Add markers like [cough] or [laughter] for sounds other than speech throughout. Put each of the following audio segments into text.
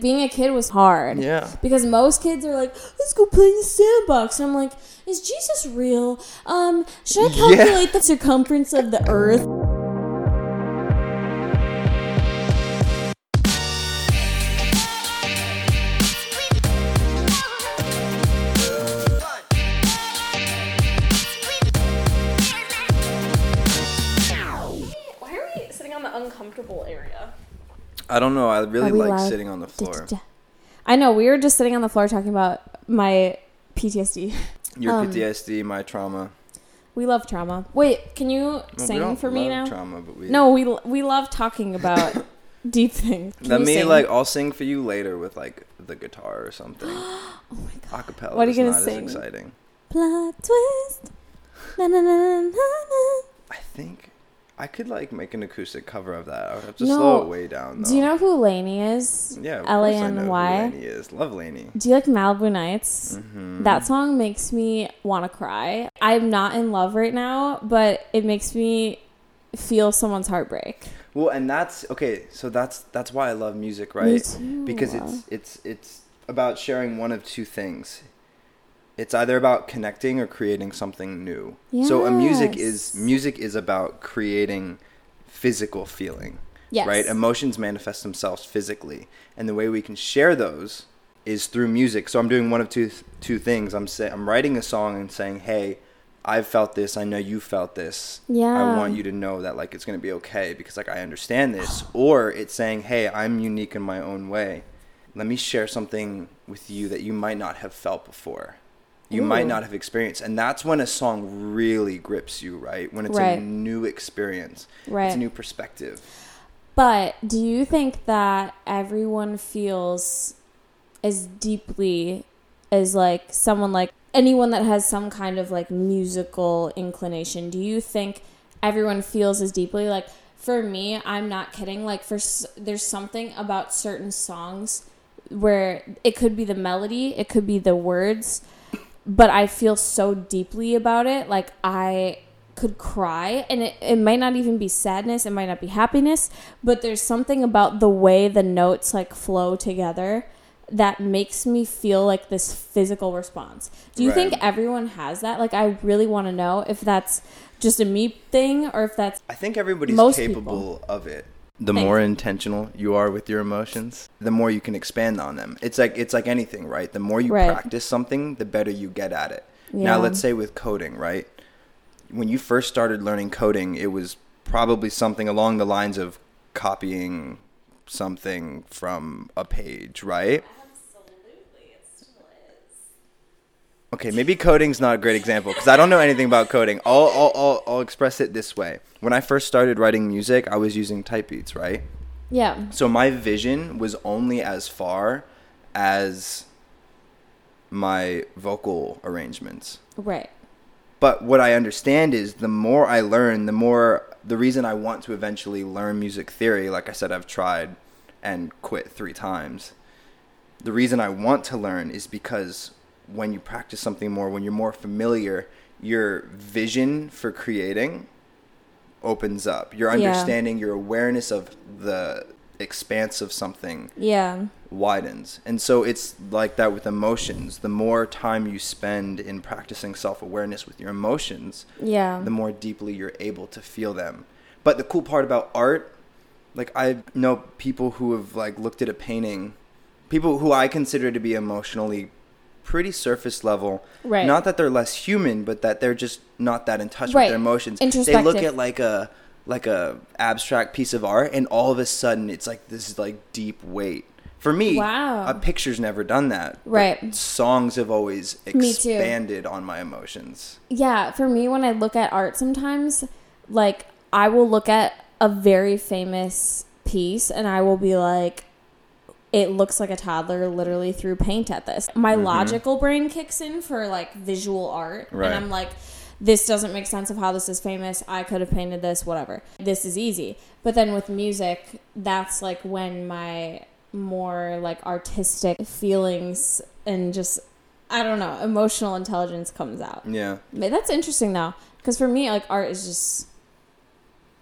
Being a kid was hard. Yeah. Because most kids are like, let's go play in the sandbox. And I'm like, is Jesus real? Um, should I Yeah. calculate the circumference of the earth? I don't know. I really like loud? sitting on the floor. I know, we were just sitting on the floor talking about my PTSD. Your Um, PTSD, my trauma. We love trauma. Wait, can you Well, we sing for me now? Trauma, but we. No, we we love talking about [coughs] deep things. Can Let me sing? like. I'll sing for you later with like the guitar or something. [gasps] Oh my god. Acapella What are you is gonna not sing? as exciting. Plot twist. Na, na, na, na, na, na. I think I could like make an acoustic cover of that. I would have to No. slow it way down. Though. Do you know who LANY is? Yeah, L A course I know N Y. LANY is. Love LANY. Do you like Malibu Nights? Mm-hmm. That song makes me want to cry. I'm not in love right now, but it makes me feel someone's heartbreak. Well, and that's okay. So that's that's why I love music, right? Because it's it's it's about sharing one of two things. It's either about connecting or creating something new. So a music is music is about creating physical feeling. yes. Right? Emotions manifest themselves physically, and the way we can share those is through music. So I'm doing one of two two things. I'm say, I'm writing a song and saying, "Hey, I've felt this. I know you felt this. Yeah. I want you to know that like it's going to be okay because like I understand this." Or it's saying, "Hey, I'm unique in my own way. Let me share something with you that you might not have felt before." You might not have experienced. And that's when a song really grips you, right? When it's a new experience. right. It's a new perspective. But do you think that everyone feels as deeply as like someone like anyone that has some kind of like musical inclination? Do you think everyone feels as deeply like for me, I'm not kidding. Like for there's something about certain songs where it could be the melody, it could be the words, but I feel so deeply about it. Like I could cry and it, it might not even be sadness, it might not be happiness, but there's something about the way the notes like flow together that makes me feel like this physical response. Do you Right. think everyone has that? Like I really want to know if that's just a me thing or if that's I think everybody's capable of it. The Thanks. more intentional you are with your emotions, the more you can expand on them. It's like it's like anything, right? The more you Right. practice something, the better you get at it. Yeah. Now, let's say with coding, right? When you first started learning coding, it was probably something along the lines of copying something from a page, right? Okay, maybe coding's not a great example because I don't know anything about coding. I'll, I'll, I'll, I'll express it this way. When I first started writing music, I was using type beats, right? yeah. So my vision was only as far as my vocal arrangements. Right. But what I understand is the more I learn, the more the reason I want to eventually learn music theory, like I said, I've tried and quit three times. The reason I want to learn is because when you practice something more, when you're more familiar, your vision for creating opens up. Your Yeah. understanding, your awareness of the expanse of something Yeah. widens. And so it's like that with emotions. The more time you spend in practicing self awareness with your emotions, Yeah. the more deeply you're able to feel them. But the cool part about art, like I know people who have like looked at a painting, people who I consider to be emotionally pretty surface level. Right. Not that they're less human, but that they're just not that in touch Right. with their emotions. They look at like a like a abstract piece of art and all of a sudden it's like this is like deep weight. For me, Wow. a picture's never done that. Right. Songs have always expanded on my emotions. Yeah, for me, when I look at art sometimes, like, I will look at a very famous piece and I will be like, it looks like a toddler literally threw paint at this. My mm-hmm. logical brain kicks in for like visual art. Right. And I'm like, this doesn't make sense of how this is famous. I could have painted this, whatever. This is easy. But then with music, that's like when my more like artistic feelings and just, I don't know, emotional intelligence comes out. Yeah. But that's interesting though, because for me, like art is just,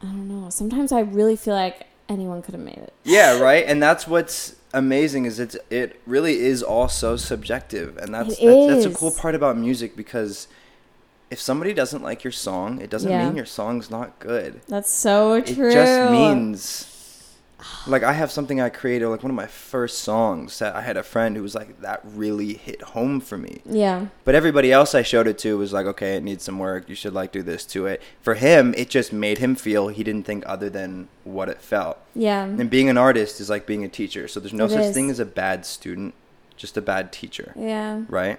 I don't know. Sometimes I really feel like anyone could have made it. Yeah, right. And that's what's amazing is it's it really is all so subjective, and that's that's, that's a cool part about music because if somebody doesn't like your song, it doesn't Yeah. mean your song's not good. That's so true. It just means like I have something I created, like one of my first songs that I had a friend who was like, that really hit home for me. Yeah. But everybody else I showed it to was like, okay, it needs some work. You should like do this to it. For him, it just made him feel he didn't think other than what it felt. Yeah. And being an artist is like being a teacher. So there's no It such is. thing as a bad student, just a bad teacher, Yeah. right?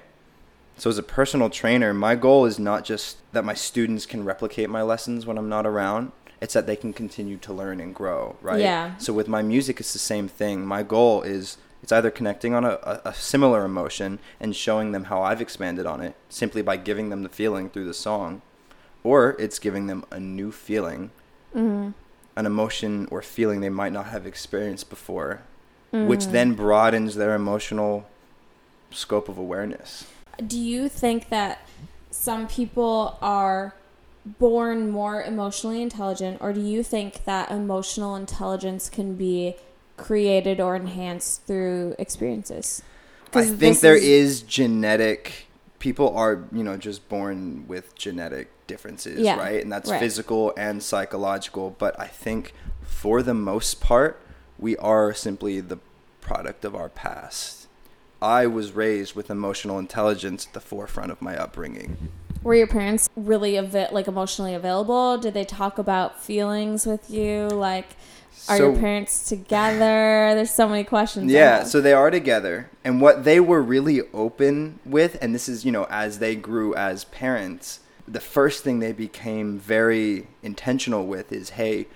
So as a personal trainer, my goal is not just that my students can replicate my lessons when I'm not around. It's that they can continue to learn and grow, right? Yeah. So with my music, it's the same thing. My goal is it's either connecting on a, a, a similar emotion and showing them how I've expanded on it simply by giving them the feeling through the song, or it's giving them a new feeling, Mm-hmm. an emotion or feeling they might not have experienced before, which then broadens their emotional scope of awareness. Do you think that some people are born more emotionally intelligent, or do you think that emotional intelligence can be created or enhanced through experiences? I think there is- is genetic. People are, you know, just born with genetic differences, Yeah, right? And that's right. physical and psychological. But I think for the most part, we are simply the product of our past. I was raised with emotional intelligence at the forefront of my upbringing. Were your parents really avi- like emotionally available? Did they talk about feelings with you? Like, are your parents together? There's so many questions. Yeah, so they are together. And what they were really open with, and this is, you know, as they grew as parents, the first thing they became very intentional with is, hey,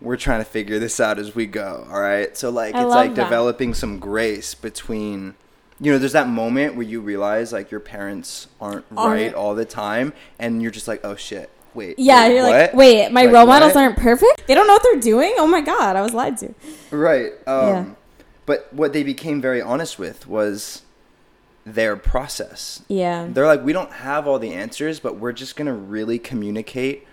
we're trying to figure this out as we go. All right. So, like, I it's like that. developing some grace between, you know, there's that moment where you realize, like, your parents aren't Aren't- right all the time. And you're just like, oh, shit. Wait. yeah, wait, you're what? like, wait, my Like, role models what? aren't perfect. They don't know what they're doing. Oh my god, I was lied to. Right. Um, Yeah. But what they became very honest with was their process. Yeah, They're like, we don't have all the answers, but we're just gonna really communicate.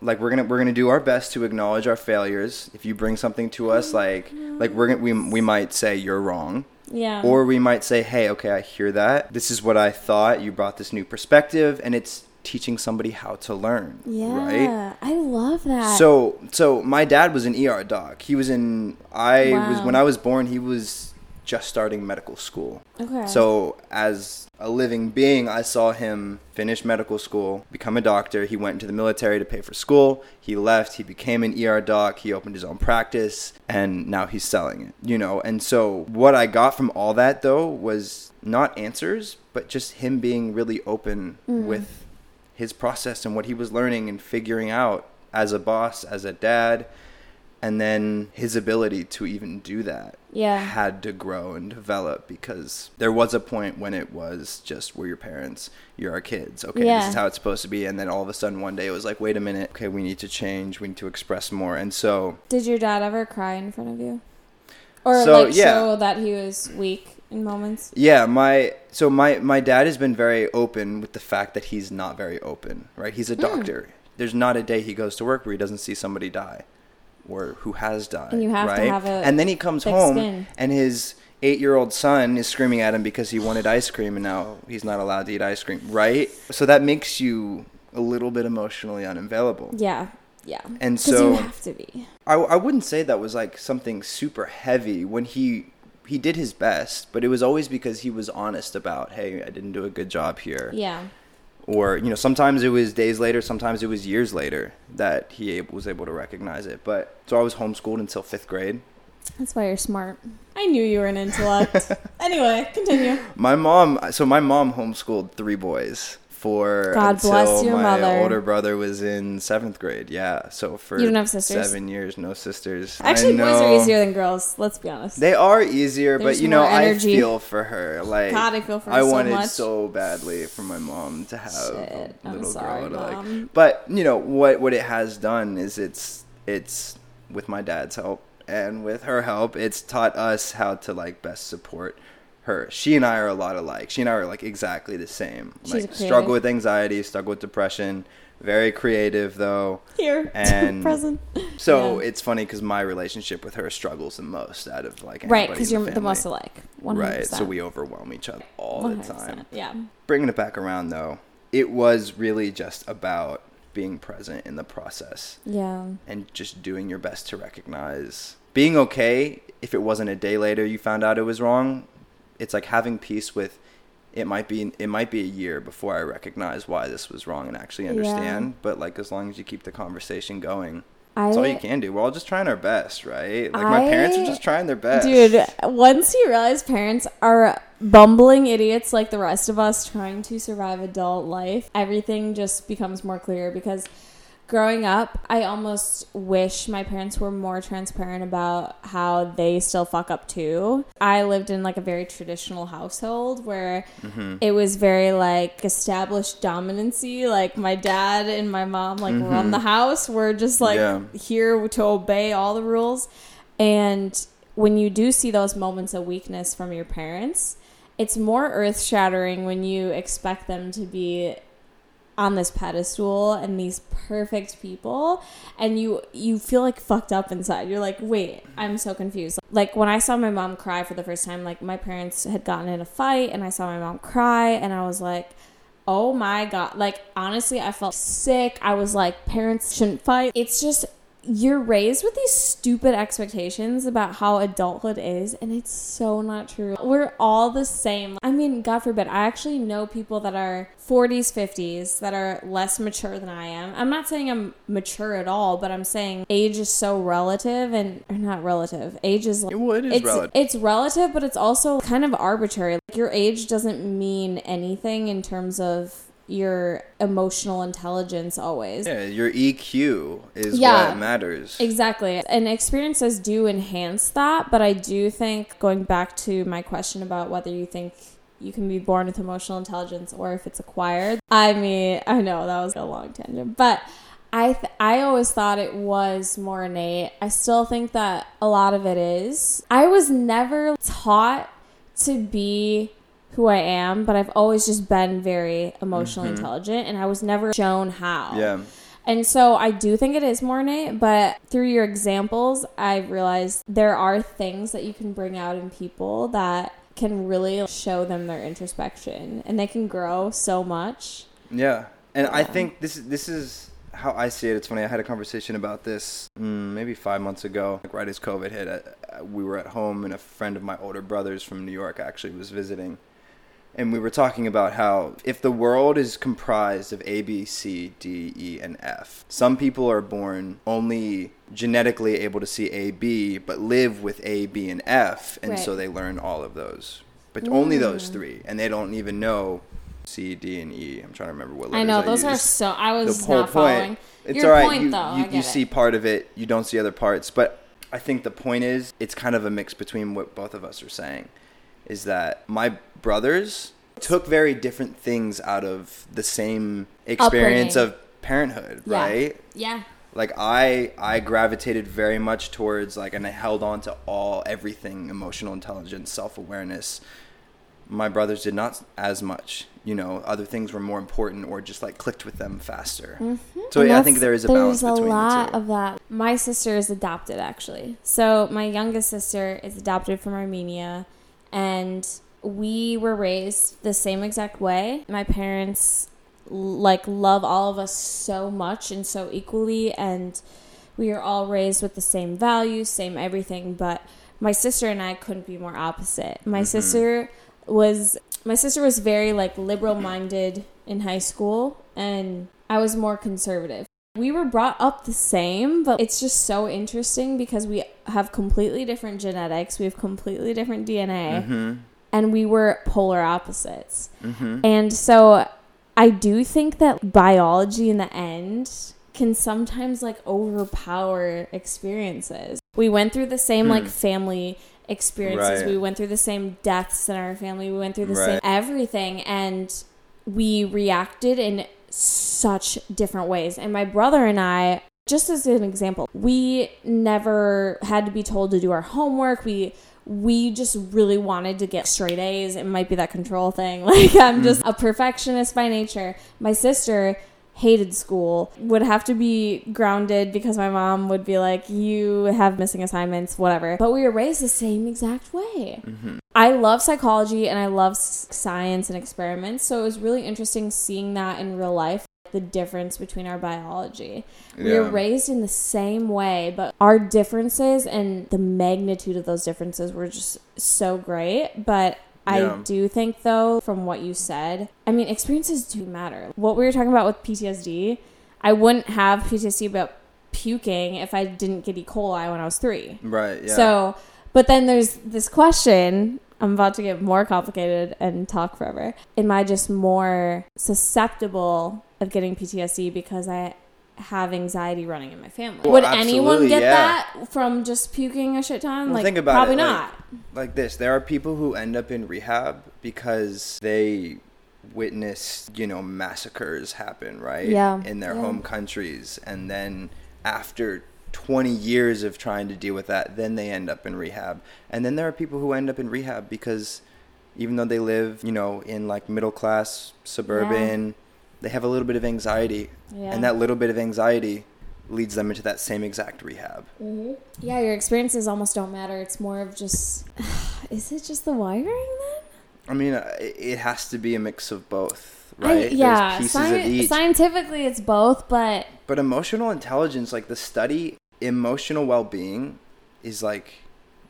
Like we're gonna we're gonna do our best to acknowledge our failures. If you bring something to us, like like we're gonna we we might say you're wrong, yeah. or we might say, hey, okay, I hear that. This is what I thought. You brought this new perspective, and it's teaching somebody how to learn. Yeah. Right. I love that. So so my dad was an ER doc. He was in I was when I was born he was just starting medical school. okay. So as a living being, I saw him finish medical school, become a doctor. He went into the military to pay for school. He left, he became an ER doc, he opened his own practice, and now he's selling it. You know, and so what I got from all that though was not answers, but just him being really open with his process and what he was learning and figuring out as a boss, as a dad, and then his ability to even do that Yeah. had to grow and develop because there was a point when it was just we're your parents, you're our kids. Okay, Yeah. this is how it's supposed to be. And then all of a sudden one day it was like, wait a minute, okay, we need to change, we need to express more. And so Did your dad ever cry in front of you, or So, like yeah. show that he was weak in moments? yeah, my so my my dad has been very open with the fact that he's not very open, right? He's Hmm. a doctor. There's not a day he goes to work where he doesn't see somebody die or who has died. And you have to right? have a And then he comes home skin. and his eight year old son is screaming at him because he wanted ice cream and now he's not allowed to eat ice cream, right? So that makes you a little bit emotionally unavailable. Yeah, yeah. And so you have to be. I, I wouldn't say that was like something super heavy when he he did his best, but it was always because he was honest about, hey, I didn't do a good job here. Yeah, Or you know, sometimes it was days later, sometimes it was years later that he was able to recognize it. But so I was homeschooled until fifth grade. that's why you're smart. I knew you were an intellect. [laughs] anyway, continue. My mom, so my mom homeschooled three boys for God bless your mother. my mother. older brother was in seventh grade. Yeah, so for You don't have sisters? seven years, no sisters. I Actually, boys are easier than girls. Let's be honest. They are easier, There's but you know, more I feel for her. Like God, I feel for her I so wanted much. so badly for my mom to have Shit, a little sorry, girl to like. But you know what? What it has done is it's it's with my dad's help and with her help, it's taught us how to like best support her. She and I are a lot alike. She and I are like exactly the same. She's like struggle with anxiety, struggle with depression. very creative though. Here, [laughs] And- present. So Yeah. it's funny because my relationship with her struggles the most out of like Right, because you're the the most alike. 100%. Right, so we overwhelm each other all the 100%, time. Yeah. Bringing it back around though, it was really just about being present in the process Yeah. and just doing your best to recognize being okay if it wasn't a day later you found out it was wrong. It's like having peace with it might be it might be a year before I recognize why this was wrong and actually Yeah. understand. But like as long as you keep the conversation going, I, that's all you can do. We're all just trying our best, right? Like my parents are just trying their best. Dude, once you realize parents are bumbling idiots like the rest of us trying to survive adult life, everything just becomes more clear because growing up, I almost wish my parents were more transparent about how they still fuck up too. I lived in like a very traditional household where Mm-hmm. it was very like established dominancy. Like my dad and my mom like run the house. We're just like Mm-hmm. Yeah. here to obey all the rules. And when you do see those moments of weakness from your parents, it's more earth shattering when you expect them to be on this pedestal and these perfect people and you you feel like fucked up inside. You're like wait i'm so confused. Like when i saw my mom cry for the first time like my parents had gotten in a fight and i saw my mom cry and i was like oh my god. Like honestly i felt sick. I was like parents shouldn't fight. It's just you're raised with these stupid expectations about how adulthood is and it's so not true we're all the same i mean god forbid i actually know people that are 40s 50s that are less mature than i am i'm not saying i'm mature at all but i'm saying age is so relative and or not relative age is like Well, it is it's relative. it's relative, but it's also kind of arbitrary. Like your age doesn't mean anything in terms of your emotional intelligence always. Yeah, your EQ is Yeah. what matters. Exactly. And experiences do enhance that, but I do think going back to my question about whether you think you can be born with emotional intelligence or if it's acquired. I mean, I know that was a long tangent, but I th- I always thought it was more innate. I still think that a lot of it is. I was never taught to be who I am, but I've always just been very emotionally intelligent and I was never shown how. Yeah. And so I do think it is more innate, but through your examples, I realized there are things that you can bring out in people that can really show them their introspection and they can grow so much. Yeah, and I think this is this is how I see it. It's funny. I had a conversation about this mm, maybe five months ago, like right as COVID hit. we were at home, and a friend of my older brother's from New York actually was visiting, and we were talking about how if the world is comprised of A, B, C, D, E, and F, some people are born only genetically able to see A, B, but live with A, B, and F, and so they learn all of those. But only those Mm. three, and they don't even know C, D, and E. I'm trying to remember what I letters know those are so. I was the whole not following. point. It's Your all right. point, you, though, I you, you it. see part of it. You don't see other parts. But I think the point is, it's kind of a mix between what both of us are saying. Is that my brothers took very different things out of the same experience Upbringing. of parenthood, Yeah. right? Yeah. like I I gravitated very much towards like and I held on to all everything emotional intelligence, self-awareness. My brothers did not as much. You know, other things were more important or just like clicked with them faster. So Mm-hmm. And yeah, I think there is a balance There's a lot the two. of that. My sister is adopted, actually. So my youngest sister is adopted from Armenia, and we were raised the same exact way. My parents like love all of us so much and so equally, and we are all raised with the same values, same everything. But my sister and I couldn't be more opposite. My Mm-hmm. sister was my sister was very like liberal minded in high school and I was more conservative. We were brought up the same, but it's just so interesting because we have completely different genetics, we have completely different DNA, Mm-hmm. and we were polar opposites. And so I do think that biology in the end can sometimes like overpower experiences. We went through the same like family experiences. Right. We went through the same deaths in our family. We went through the Right. same everything and we reacted in such different ways. And my brother and I just as an example, we never had to be told to do our homework. We we just really wanted to get straight A's. It might be that control thing. [laughs] Like I'm just mm-hmm. a perfectionist by nature. My sister hated school, would have to be grounded because my mom would be like, You have missing assignments, whatever. But we were raised the same exact way. Mm-hmm. I love psychology and I love science and experiments. So it was really interesting seeing that in real life. The difference between our biology. We were raised in the same way, but our differences and the magnitude of those differences were just so great. But I do think, though, from what you said, I mean, experiences do matter. What we were talking about with PTSD, I wouldn't have PTSD about puking if I didn't get E. coli when I was three. Right. Yeah. So, but then there's this question. I'm about to get more complicated and talk forever. Am I just more susceptible of getting PTSD because I have anxiety running in my family? Well, Would anyone get yeah. that from just puking a shit ton? Well, like, think about probably it, not. like this there are people who end up in rehab because they witness you know massacres happen right Yeah, in their yeah. home countries and then after 20 years of trying to deal with that then they end up in rehab and then there are people who end up in rehab because even though they live you know in like middle class suburban they have a little bit of anxiety Yeah. and that little bit of anxiety leads them into that same exact rehab Yeah, your experiences almost don't matter. It's more of just. [sighs] Is it just the wiring then? I mean, uh, it has to be a mix of both, right? There's yeah, pieces sci- scientifically it's both, but but emotional intelligence, like the study, emotional well-being, is like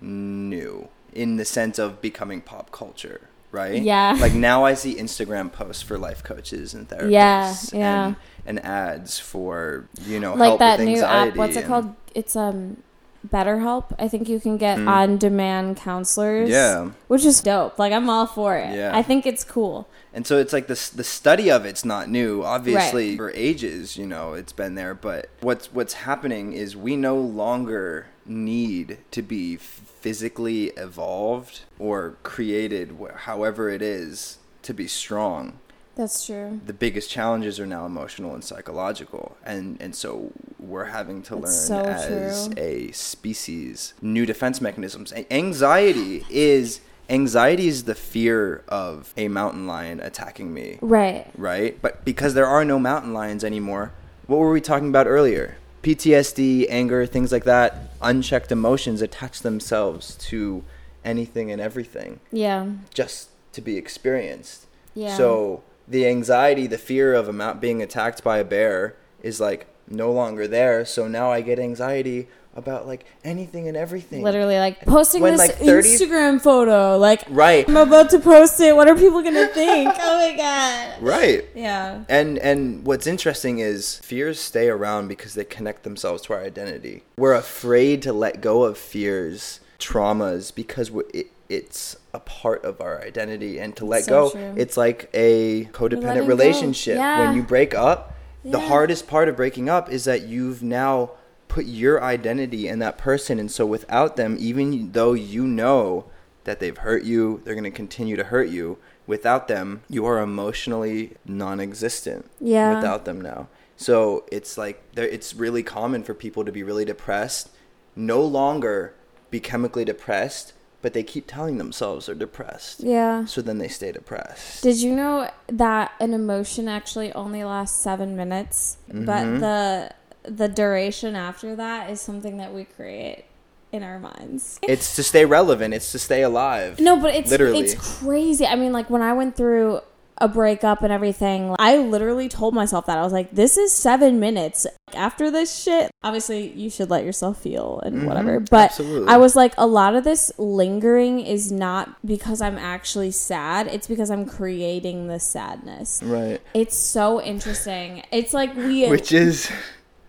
new in the sense of becoming pop culture, right? Yeah. Like now, I see Instagram posts for life coaches and therapists. Yeah, yeah. And, and ads for you know like help that with new app. What's it called? It's um, BetterHelp. I think you can get Mm. on-demand counselors. Yeah. which is dope. Like I'm all for it. Yeah. I think it's cool. And so it's like the the study of it's not new. Obviously, for ages, you know, it's been there. But what's what's happening is we no longer need to be physically evolved or created, however it is, to be strong. That's true. The biggest challenges are now emotional and psychological, and and so we're having to learn so as true. a species new defense mechanisms. Anxiety is anxiety is the fear of a mountain lion attacking me Right. right? But because there are no mountain lions anymore, what were we talking about earlier? PTSD, anger, things like that, unchecked emotions attach themselves to anything and everything Yeah. just to be experienced. Yeah. So the anxiety, the fear of a being attacked by a bear is like no longer there. So now I get anxiety about like anything and everything. Literally, like posting When, this like, 30 Instagram photo. Like Right. I'm about to post it. What are people gonna think? [laughs] oh my god. Right. Yeah. And and what's interesting is fears stay around because they connect themselves to our identity. We're afraid to let go of fears, traumas because it, it's a part of our identity and to let So go true. it's like a codependent relationship. Yeah. When you break up, the hardest part of breaking up is that you've now put your identity in that person and so without them even though you know that they've hurt you, they're going to continue to hurt you. Without them, you are emotionally non-existent. Yeah. Without them now, so it's like. It's really common for people to be really depressed, no longer be chemically depressed, but they keep telling themselves they're depressed. Yeah. So then they stay depressed. Did you know that an emotion actually only lasts seven minutes, but Mhm. the the duration after that is something that we create in our minds. it's to stay relevant. It's to stay alive. No, but it's Literally. it's crazy. I mean, like when I went through a breakup and everything, I literally told myself that I was like, "This is seven minutes after this shit." Obviously, you should let yourself feel and Mhm, whatever. But absolutely. I was like, a lot of this lingering is not because I'm actually sad. It's because I'm creating the sadness. Right. It's so interesting. It's like we Which is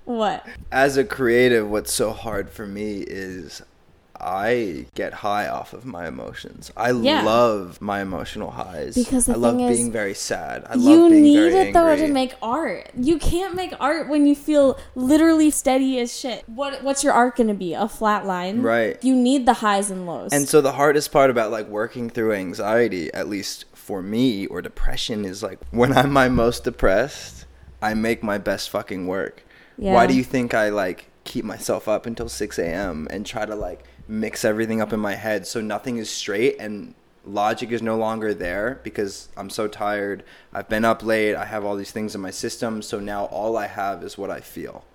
what? as a creative, what's so hard for me is I get high off of my emotions. I Yeah. love my emotional highs. Because the I love is, being very sad. I you love being need it though angry. to make art. You can't make art when you feel literally steady as shit. What what's your art gonna be? A flat line? Right. You need the highs and lows. And so the hardest part about like working through anxiety, at least for me, or depression, is like when I'm my most depressed, I make my best fucking work. Yeah. Why do you think I like keep myself up until 6 a.m. and try to like mix everything up in my head so nothing is straight and logic is no longer there because I'm so tired. I've been up late. I have all these things in my system. So now all I have is what I feel.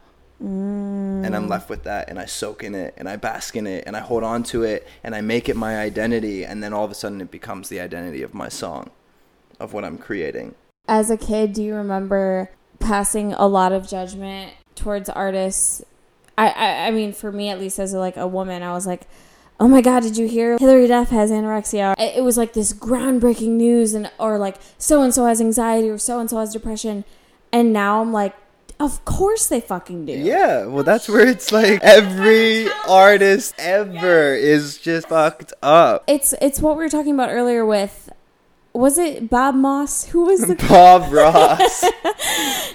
Mm. And I'm left with that and I soak in it and I bask in it and I hold on to it and I make it my identity. And then all of a sudden it becomes the identity of my song, of what I'm creating. As a kid, do you remember passing a lot of judgment towards artists? I, I, I mean, for me at least, as a, like a woman, I was like, "Oh my God, did you hear Hilary Duff has anorexia?" It, it was like this groundbreaking news, and or like so and so has anxiety or so and so has depression, and now I'm like, of course they fucking do. Yeah, well, that's where it's like every artist ever is just fucked up. It's it's what we were talking about earlier with. Was it Bob Moss? Who was the [laughs] [laughs] Bob Ross.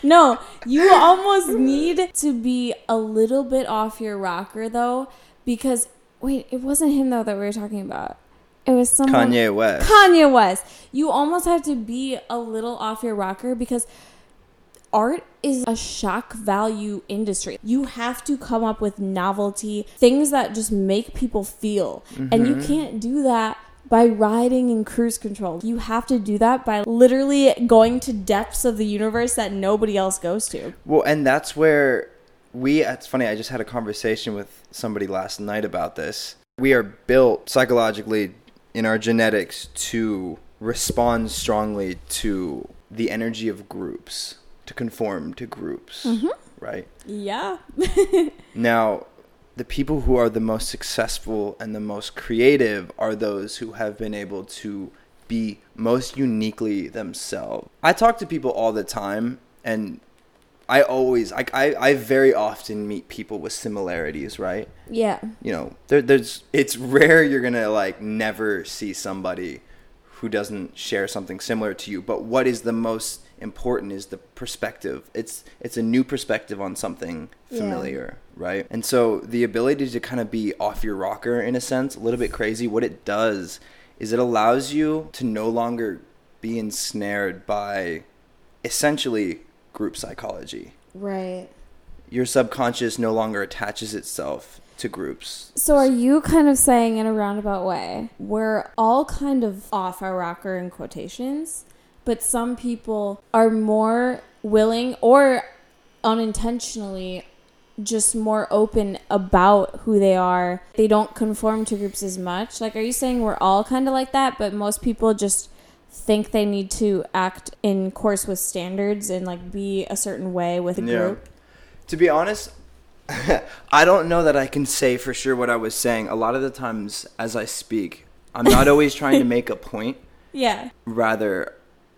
No, you almost need to be a little bit off your rocker though, because wait, it wasn't him though that we were talking about. It was someone Kanye West. Kanye West. You almost have to be a little off your rocker because art is a shock value industry. You have to come up with novelty, things that just make people feel. And you mm-hmm. can't do that by riding in cruise control. You have to do that by literally going to depths of the universe that nobody else goes to. Well, and that's where we, it's funny, I just had a conversation with somebody last night about this. We are built psychologically in our genetics to respond strongly to the energy of groups, to conform to groups, mm-hmm. right? Yeah. [laughs] Now, the people who are the most successful and the most creative are those who have been able to be most uniquely themselves. I talk to people all the time, and I always, I, I, I very often meet people with similarities, right? Yeah. You know, there, there's, it's rare you're gonna like never see somebody who doesn't share something similar to you. But what is the most important is the perspective. It's it's a new perspective on something Yeah. familiar, right? And so the ability to kind of be off your rocker in a sense, a little bit crazy, what it does is it allows you to no longer be ensnared by essentially group psychology. Right. Your subconscious no longer attaches itself to groups. So are you kind of saying in a roundabout way, we're all kind of off our rocker in quotations, but some people are more willing or unintentionally just more open about who they are. They don't conform to groups as much. Like are you saying we're all kind of like that, but most people just think they need to act in course with standards and like be a certain way with a Yeah. group? To be honest, [laughs] I don't know that I can say for sure what I was saying. A lot of the times as I speak, I'm not always trying to [laughs] make a point. Yeah. Rather,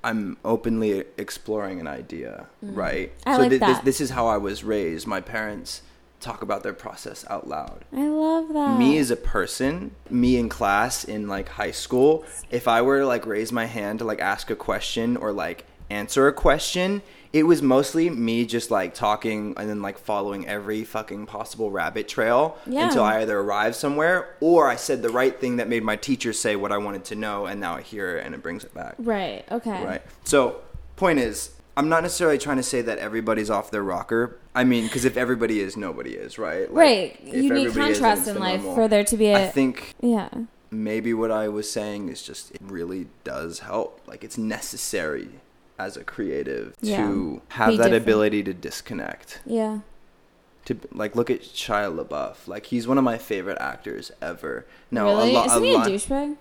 I'm openly exploring an idea, right? Mm. I so like this, that. this is how I was raised. My parents talk about their process out loud. I love that. me as a person, me in class in like high school, if I were to like raise my hand to like ask a question or like answer a question, it was mostly me just like talking and then like following every fucking possible rabbit trail Yeah. until I either arrived somewhere or I said the right thing that made my teacher say what I wanted to know and now I hear it and it brings it back. Right. Okay. Right. So, point is, I'm not necessarily trying to say that everybody's off their rocker. I mean, because if everybody is, nobody is, right? Like, Right. You need is, contrast in life normal. for there to be a I think yeah. maybe what I was saying is just it really does help. Like it's necessary as a creative Yeah. to have Be that different. ability to disconnect. Yeah. To like look at Shia LaBeouf. Like he's one of my favorite actors ever. No, really? a lot. Isn't he a lot. douchebag?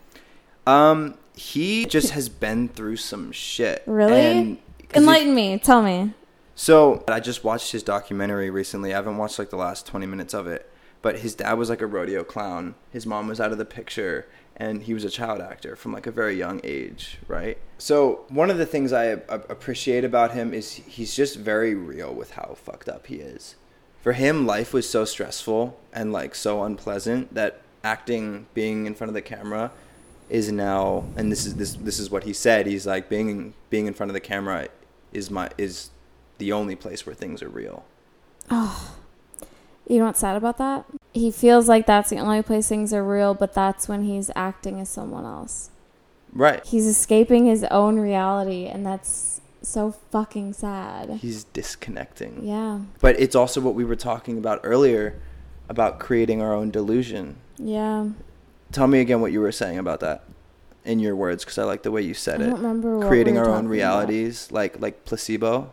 Um, he just has been through some shit. Really? And 'cause he- Enlighten me. Tell me. So I just watched his documentary recently. I haven't watched like the last 20 minutes of it. But his dad was like a rodeo clown. His mom was out of the picture. And he was a child actor from like a very young age, right? So one of the things I appreciate about him is he's just very real with how fucked up he is. For him, life was so stressful and like so unpleasant that acting, being in front of the camera, is now. And this is this this is what he said. He's like being being in front of the camera is my is the only place where things are real. Oh, you know what's sad about that? He feels like that's the only place things are real, but that's when he's acting as someone else. Right. He's escaping his own reality, and that's so fucking sad. He's disconnecting. Yeah. But it's also what we were talking about earlier about creating our own delusion. Yeah. Tell me again what you were saying about that. in your words because I like the way you said I it. don't remember what Creating we our own talking about. realities, like like placebo,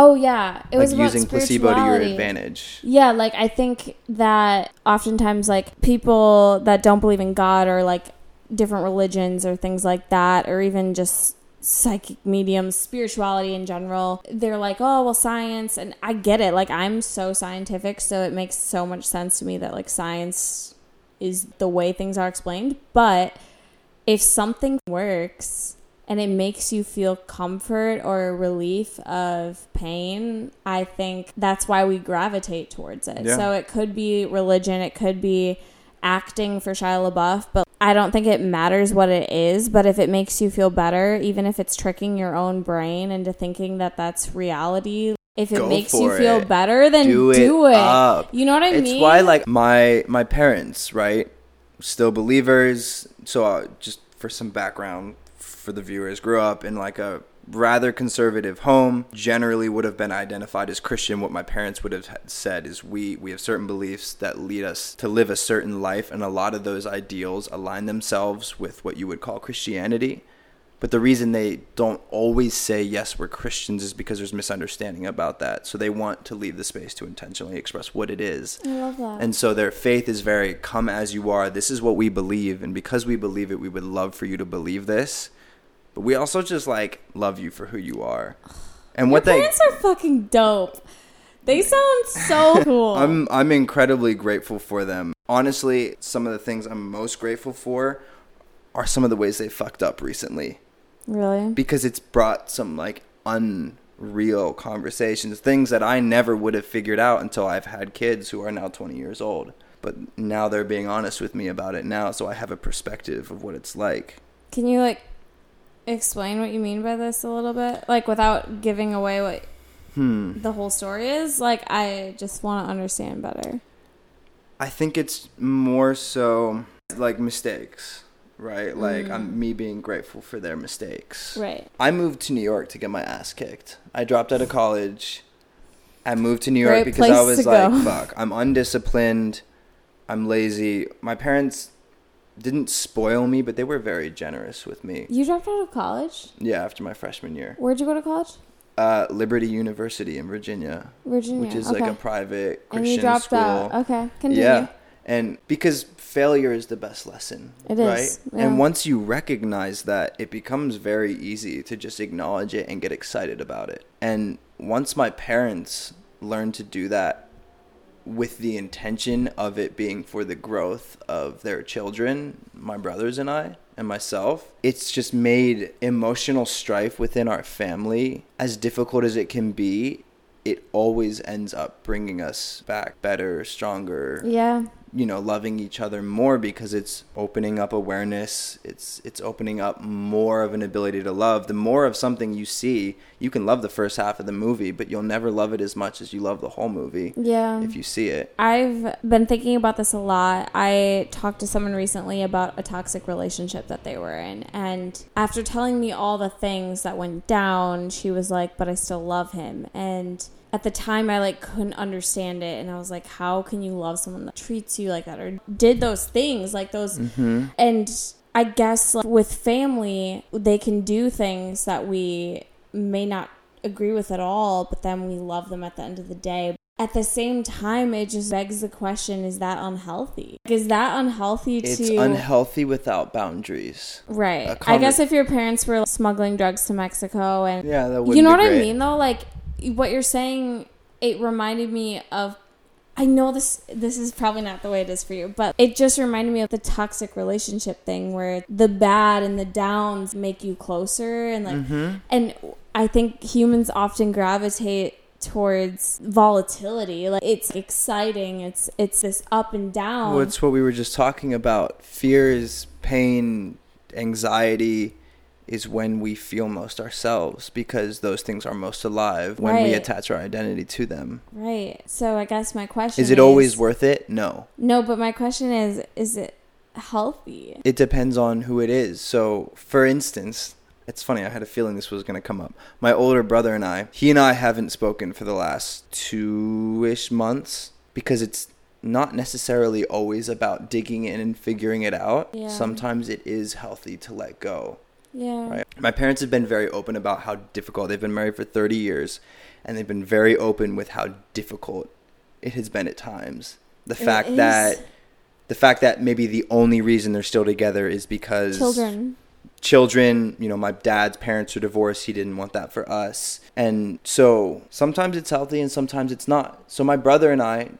Oh yeah, it was like about using placebo to your advantage. Yeah, like I think that oftentimes like people that don't believe in God or like different religions or things like that or even just psychic mediums, spirituality in general, they're like, "Oh, well science." And I get it. Like I'm so scientific, so it makes so much sense to me that like science is the way things are explained, but if something works and it makes you feel comfort or relief of pain, I think that's why we gravitate towards it. Yeah. So it could be religion, it could be acting for Shia LaBeouf, but I don't think it matters what it is. But if it makes you feel better, even if it's tricking your own brain into thinking that that's reality, if it Go makes you feel it. better, then Do do, it it. up. You know what I it's mean? why like my my parents right still believers so uh, just for some background for the viewers grew up in like a rather conservative home generally would have been identified as christian. What my parents would have said is we we have certain beliefs that lead us to live a certain life and a lot of those ideals align themselves with what you would call christianity but the reason they don't always say yes we're christians is because there's misunderstanding about that so they want to leave the space to intentionally express what it is I love that. and so their faith is very come as you are. This is what we believe. And because we believe it, we would love for you to believe this. But we also just like love you for who you are. And what Your they parents are fucking dope. They sound so [laughs] cool. I'm I'm incredibly grateful for them. Honestly, some of the things I'm most grateful for are some of the ways they fucked up recently. Really? because it's brought some like unreal conversations, things that I never would have figured out until I've had kids who are now 20 years old. But now they're being honest with me about it now, so I have a perspective of what it's like. Can you like explain what you mean by this a little bit? Like without giving away what Hmm. the whole story is? Like I just want to understand better. I think it's more so like mistakes, right? Like I'm me being grateful for their mistakes. Right. I moved to New York to get my ass kicked. I dropped out of college. I moved to New York because I was like, go. fuck, I'm undisciplined. I'm lazy. My parents didn't spoil me, but they were very generous with me. You dropped out of college? Yeah, after my freshman year. Where'd you go to college? Uh, Liberty University in Virginia, Virginia. which is okay. like a private and Christian you dropped school. out. Okay. Continue. Yeah. And because failure is the best lesson. It right? is, yeah. And once you recognize that, it becomes very easy to just acknowledge it and get excited about it. And once my parents learned to do that with the intention of it being for the growth of their children, my brothers and I, and myself, it's just made emotional strife within our family as difficult as it can be. It always ends up bringing us back better, stronger, Yeah. You know loving each other more because it's opening up awareness it's it's opening up more of an ability to love the more of something you see you can love the first half of the movie but you'll never love it as much as you love the whole movie Yeah. if you see it I've been thinking about this a lot. I talked to someone recently about a toxic relationship that they were in. And after telling me all the things that went down, she was like, But I still love him. And at the time, I like couldn't understand it. And I was like, How can you love someone that treats you like that or did those things like those? Mm-hmm. And I guess like, with family, they can do things that we may not agree with at all, but then we love them at the end of the day. At the same time, it just begs the question: Is that unhealthy? Like, is that unhealthy to? it's unhealthy without boundaries right. I guess if your parents were smuggling drugs to Mexico and yeah that would you know what I mean though, like what you're saying, it reminded me of. I know this. This is probably not the way it is for you, but it just reminded me of the toxic relationship thing, where the bad and the downs make you closer, and like, Mm-hmm. and I think humans often gravitate towards volatility. Like it's exciting. It's it's this up and down. well, it's what we were just talking about fears pain anxiety is when we feel most ourselves because those things are most alive when we attach our identity to them right. So I guess my question is it always worth it no No, but my question is: Is it healthy? it depends on who it is. So, for instance, it's funny, I had a feeling this was going to come up. My older brother and I, he and I haven't spoken for the last two ish months because it's not necessarily always about digging in and figuring it out. Yeah. Sometimes it is healthy to let go. Yeah. Right. My parents have been very open about how difficult they've been married for 30 years and they've been very open with how difficult it has been at times. The It fact is. that the fact that maybe the only reason they're still together is because Children. children, you know, my dad's parents are divorced. He didn't want that for us. And so sometimes it's healthy and sometimes it's not. So my brother and I,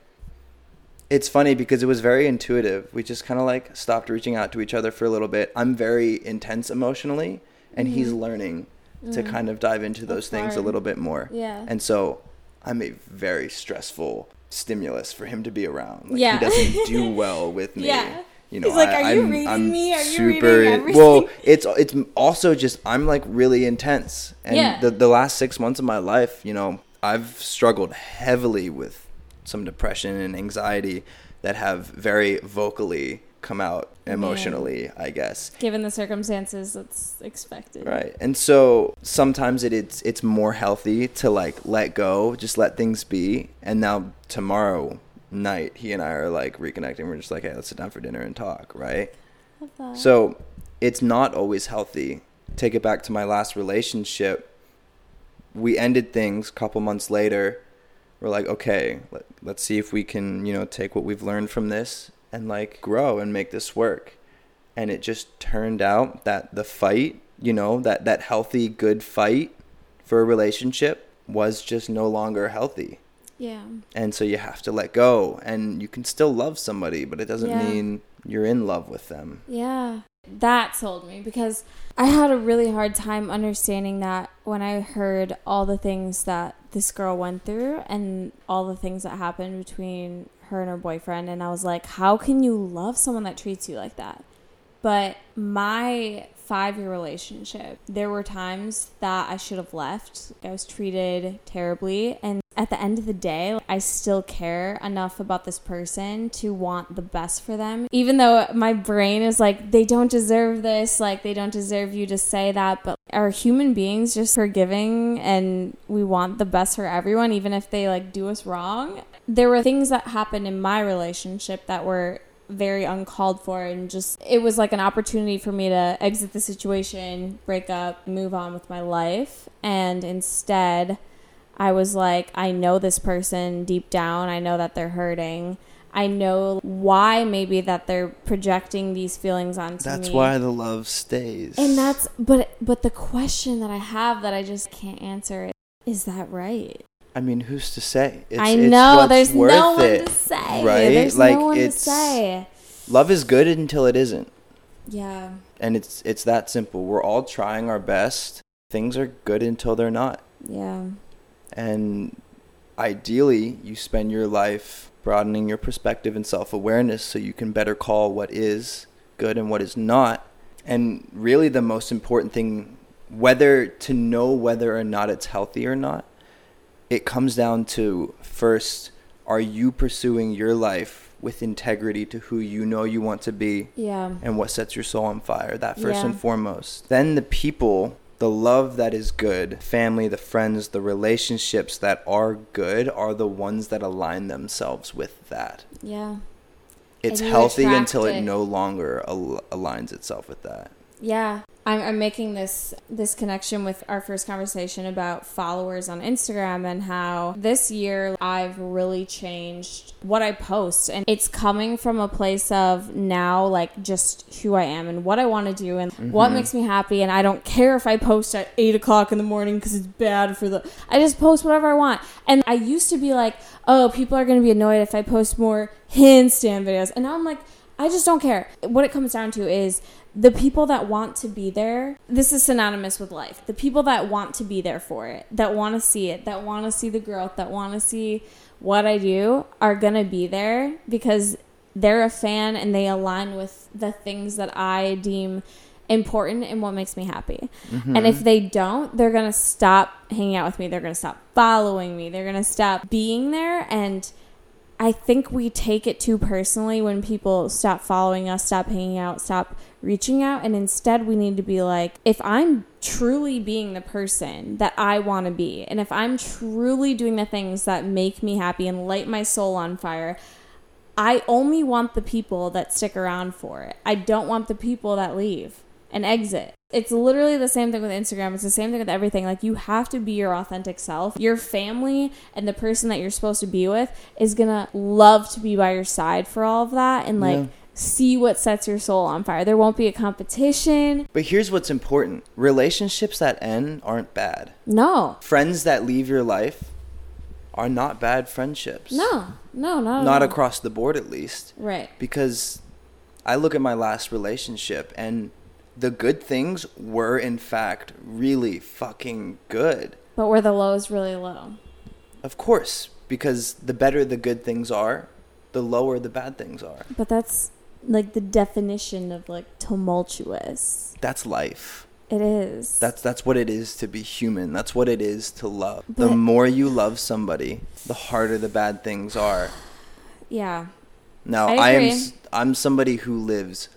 it's funny because it was very intuitive. We just kind of like stopped reaching out to each other for a little bit. I'm very intense emotionally, and he's learning to kind of dive into those Mm-hmm. That's things a little bit more. Yeah. And so I'm a very stressful stimulus for him to be around. Like, Yeah. He doesn't do [laughs] well with me. Yeah. You know, He's like, I, you I'm, reading I'm me? Are you super, reading everything?" Well, it's it's also just I'm like really intense, and Yeah. the the last six months of my life, you know, I've struggled heavily with some depression and anxiety that have very vocally come out emotionally, I guess. Given the circumstances, that's expected. Right. And so sometimes it, it's it's more healthy to like let go, just let things be. And now tomorrow night he and I are like reconnecting. We're just like, hey, let's sit down for dinner and talk, right? So it's not always healthy. Take it back to my last relationship. We ended things a couple months later. We're like, okay, let, let's see if we can, you know, take what we've learned from this and like grow and make this work. And it just turned out that the fight, you know, that, that healthy, good fight for a relationship was just no longer healthy. yeah. And so you have to let go. And you can still love somebody, but it doesn't Yeah. mean you're in love with them. Yeah. That sold me because I had a really hard time understanding that when I heard all the things that this girl went through and all the things that happened between her and her boyfriend. And I was like, how can you love someone that treats you like that? But my five year relationship, there were times that I should have left. I was treated terribly. And at the end of the day, I still care enough about this person to want the best for them. Even though my brain is like, they don't deserve this, like, they don't deserve you to say that. But are human beings just forgiving and we want the best for everyone, even if they like do us wrong? There were things that happened in my relationship that were very uncalled for and just it was like an opportunity for me to exit the situation, break up, move on with my life. And instead, I was like, I know this person deep down. I know that they're hurting. I know why maybe that they're projecting these feelings onto That's me. That's why the love stays. And that's but but the question that I have that I just can't answer is that right? I mean, who's to say? It's, I know there's no one it, to say. right? There's like no one it's to say. love is good until it isn't, Yeah. and it's it's that simple. We're all trying our best. Things are good until they're not, Yeah. And ideally, you spend your life broadening your perspective and self awareness so you can better call what is good and what is not. And really, the most important thing, whether to know whether or not it's healthy or not, it comes down to first, are you pursuing your life with integrity to who you know you want to be Yeah. and what sets your soul on fire? That first Yeah. and foremost. Then the people, the love that is good, family, the friends, the relationships that are good are the ones that align themselves with that. Yeah. It's healthy until it it. no longer al- aligns itself with that. Yeah. I'm, I'm making this this connection with our first conversation about followers on Instagram and how this year I've really changed what I post. And it's coming from a place of now like just who I am and what I want to do and what mm-hmm. makes me happy. And I don't care if I post at eight o'clock in the morning because it's bad for the I just post whatever I want. And I used to be like oh people are gonna be annoyed if I post more handstand videos. And now I'm like I just don't care. What it comes down to is the people that want to be there. This is synonymous with life. The people that want to be there for it, that want to see it, that want to see the growth, that want to see what I do are going to be there because they're a fan and they align with the things that I deem important and what makes me happy. And if mm-hmm. they don't, they're going to stop hanging out with me. They're going to stop following me. They're going to stop being there and I think we take it too personally when people stop following us, stop hanging out, stop reaching out. And instead, we need to be like, if I'm truly being the person that I want to be, and if I'm truly doing the things that make me happy and light my soul on fire, I only want the people that stick around for it. I don't want the people that leave and exit. It's literally the same thing with Instagram. It's the same thing with everything. Like you have to be your authentic self. Your family and the person that you're supposed to be with is to love to be by your side for all of that and like Yeah. see what sets your soul on fire. There won't be a competition. But here's what's important relationships that end aren't bad. No. Friends that leave your life are not bad friendships. No. No, not Not across the board, at least. Right. Because I look at my last relationship and the good things were, in fact, really fucking good. But were the lows really low? Of course, because the better the good things are, the lower the bad things are. But that's like the definition of like tumultuous. That's life. It is. That's that's what it is to be human. That's what it is to love. the more you love somebody, the harder the bad things are. [sighs] yeah. Now, I I, am I'm somebody who lives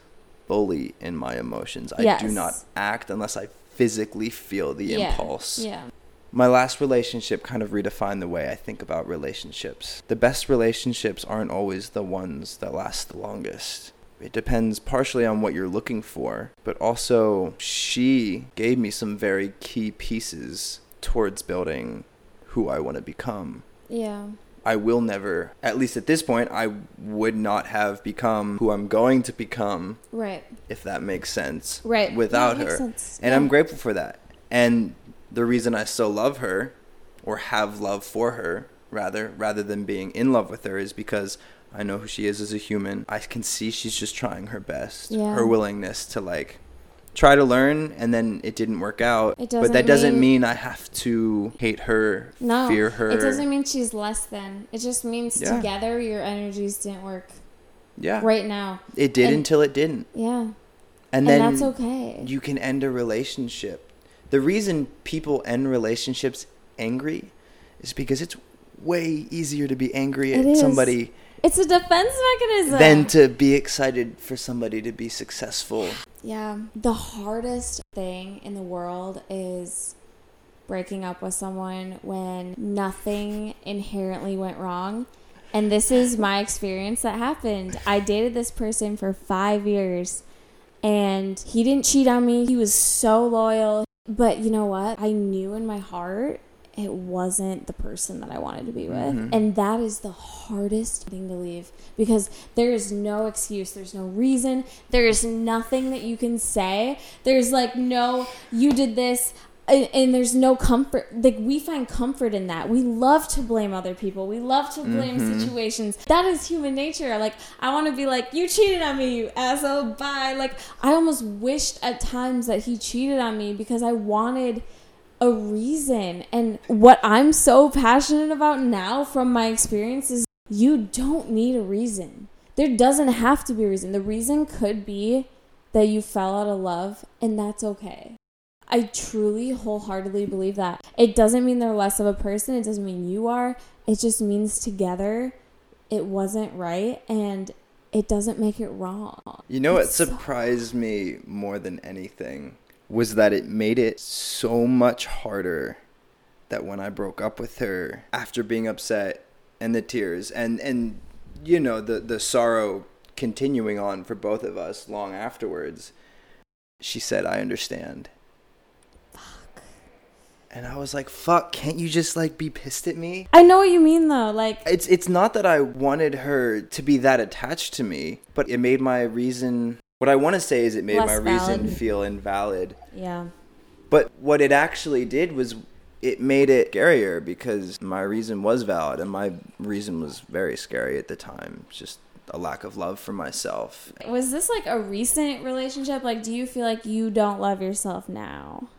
fully in my emotions. I do not act unless I physically feel the yeah. impulse. Yeah. My last relationship kind of redefined the way I think about relationships. The best relationships aren't always the ones that last the longest. It depends partially on what you're looking for, but also she gave me some very key pieces towards building who I want to become. Yeah. I will never, at least at this point, I would not have become who I'm going to become, Right. if that makes sense, Right. without Yeah, it makes her. sense. And Yeah. I'm grateful for that. And the reason I still love her, or have love for her, rather, rather than being in love with her, is because I know who she is as a human. I can see she's just trying her best. Yeah. Her willingness to like try to learn and then it didn't work out. It but that doesn't mean- mean I have to hate her, No. fear her. It doesn't mean she's less than. It just means Yeah. together your energies didn't work yeah. right now. It did And- until it didn't. Yeah. And, And, then that's okay. you can end a relationship. The reason people end relationships angry is because it's way easier to be angry at somebody it's a defense mechanism. than to be excited for somebody to be successful. Yeah. The hardest thing in the world is breaking up with someone when nothing inherently went wrong. And this is my experience that happened. I dated this person for five years and he didn't cheat on me. He was so loyal. But you know what? I knew in my heart it wasn't the person that I wanted to be with. Mhm. And that is the hardest thing to leave because there is no excuse, there's no reason, there is nothing that you can say. There's like no, you did this. And, and there's no comfort. Like we find comfort in that. We love to blame other people. We love to blame Mhm. situations. That is human nature. Like I want to be like, you cheated on me, you asshole. Bye. Like I almost wished at times that he cheated on me because I wanted a reason. And what I'm so passionate about now from my experience is you don't need a reason. There doesn't have to be a reason. The reason could be that you fell out of love, and that's okay. I truly wholeheartedly believe that. It doesn't mean they're less of a person, it doesn't mean you are. It just means together it wasn't right and it doesn't make it wrong. You know what It's so- surprised me more than anything was that it made it so much harder that when I broke up with her after being upset and the tears and and you know the the sorrow continuing on for both of us long afterwards she said I understand. fuck And I was like, "Fuck, can't you just like be pissed at me?" I know what you mean though. Like It's it's not that I wanted her to be that attached to me, but it made my reason. What I want to say is it made Less my reason feel invalid. yeah. But what it actually did was it made it scarier because my reason was valid and my reason was very scary at the time. It's just a lack of love for myself. Was this like a recent relationship? Like do you feel like you don't love yourself now?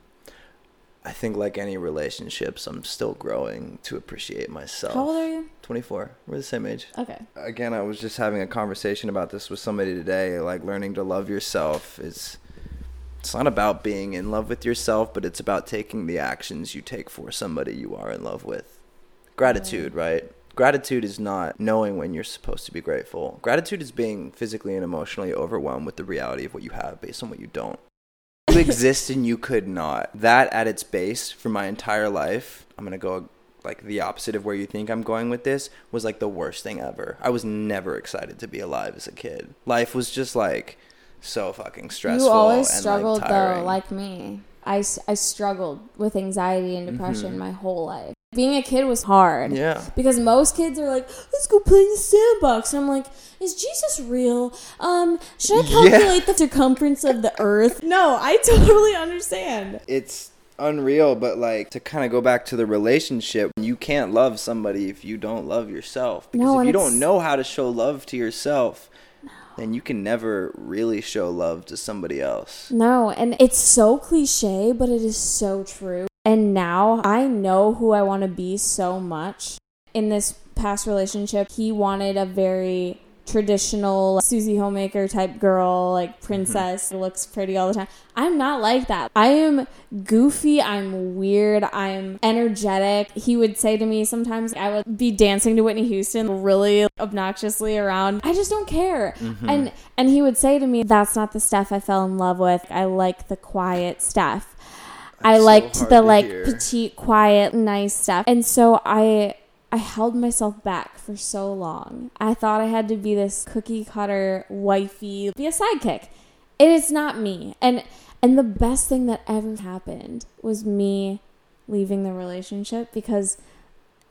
I think like any relationships, I'm still growing to appreciate myself. How old are you? 24. We're the same age. Okay. again i was just having a conversation about this with somebody today like learning to love yourself is it's not about being in love with yourself but it's about taking the actions you take for somebody you are in love with gratitude right gratitude is not knowing when you're supposed to be grateful gratitude is being physically and emotionally overwhelmed with the reality of what you have based on what you don't you exist and you could not that at its base for my entire life i'm going to go like the opposite of where you think I'm going with this was like the worst thing ever. I was never excited to be alive as a kid. Life was just like so fucking stressful. You always and, struggled like, though, like me. I, I struggled with anxiety and depression Mhm. my whole life. Being a kid was hard. yeah. Because most kids are like, let's go play in the sandbox. And I'm like, is Jesus real? Um, should I Yeah. calculate the circumference of the earth? [laughs] No, I totally understand. It's unreal, but like to kind of go back to the relationship, you can't love somebody if you don't love yourself. Because No, if you it's- don't know how to show love to yourself, then you can never really show love to somebody else. No, and it's so cliche, but it is so true. And now I know who I want to be so much. In this past relationship, he wanted a very traditional Susie Homemaker type girl, like mm-hmm. princess, who looks pretty all the time. I'm not like that. I am goofy, I'm weird, I'm energetic. He would say to me sometimes I would be dancing to Whitney Houston really obnoxiously around. I just don't care. Mm-hmm. And and he would say to me, That's not the stuff I fell in love with. I like the quiet stuff. I so liked the like hear. petite, quiet, nice stuff. And so I I held myself back for so long. I thought I had to be this cookie cutter wifey, be a sidekick. And it's not me. And and the best thing that ever happened was me leaving the relationship because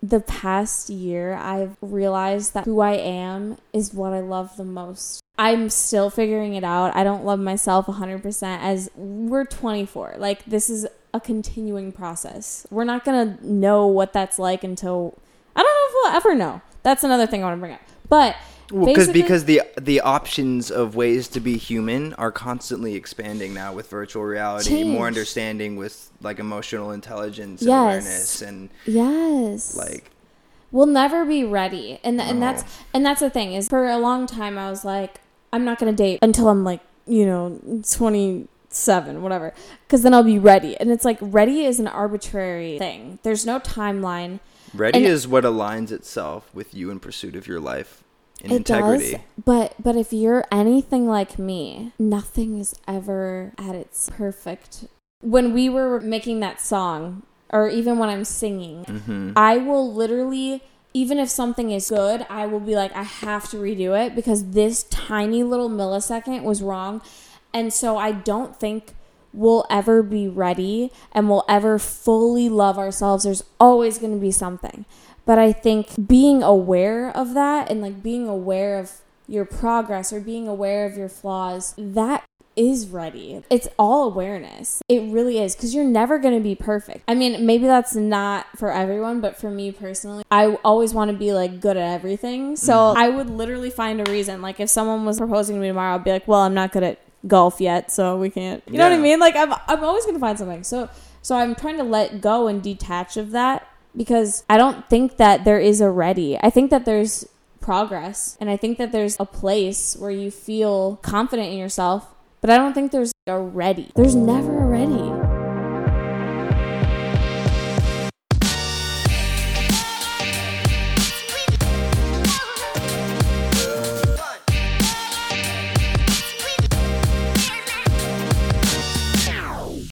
the past year I've realized that who I am is what I love the most. I'm still figuring it out. I don't love myself 100% as we're 24. Like this is a continuing process. We're not going to know what that's like until I don't know if we'll ever know. That's another thing I want to bring up. But because basically- because the the options of ways to be human are constantly expanding now with virtual reality, Change. more understanding with like emotional intelligence, and Yes. awareness, and yes. like we'll never be ready and th- and that's and that's the thing is for a long time i was like i'm not gonna date until i'm like you know 27 whatever because then i'll be ready and it's like ready is an arbitrary thing there's no timeline ready And- is what aligns itself with you in pursuit of your life in it integrity. does but but if you're anything like me nothing is ever at its perfect when we were making that song or even when i'm singing mm-hmm. I will literally, even if something is good, I will be like, I have to redo it because this tiny little millisecond was wrong. And so I don't think we'll ever be ready and we'll ever fully love ourselves. There's always going to be something. But I think being aware of that and like being aware of your progress or being aware of your flaws, that is ready. It's all awareness. It really is because you're never going to be perfect. I mean, maybe that's not for everyone, but for me personally, I always want to be like good at everything. So mm. I would literally find a reason. Like if someone was proposing to me tomorrow, I'd be like, well, I'm not good at golf yet, so we can't. You know what I mean? Like I'm, I'm always going to find something. So, so I'm trying to let go and detach of that because I don't think that there is a ready. I think that there's progress and I think that there's a place where you feel confident in yourself, but I don't think there's a ready. There's never a ready.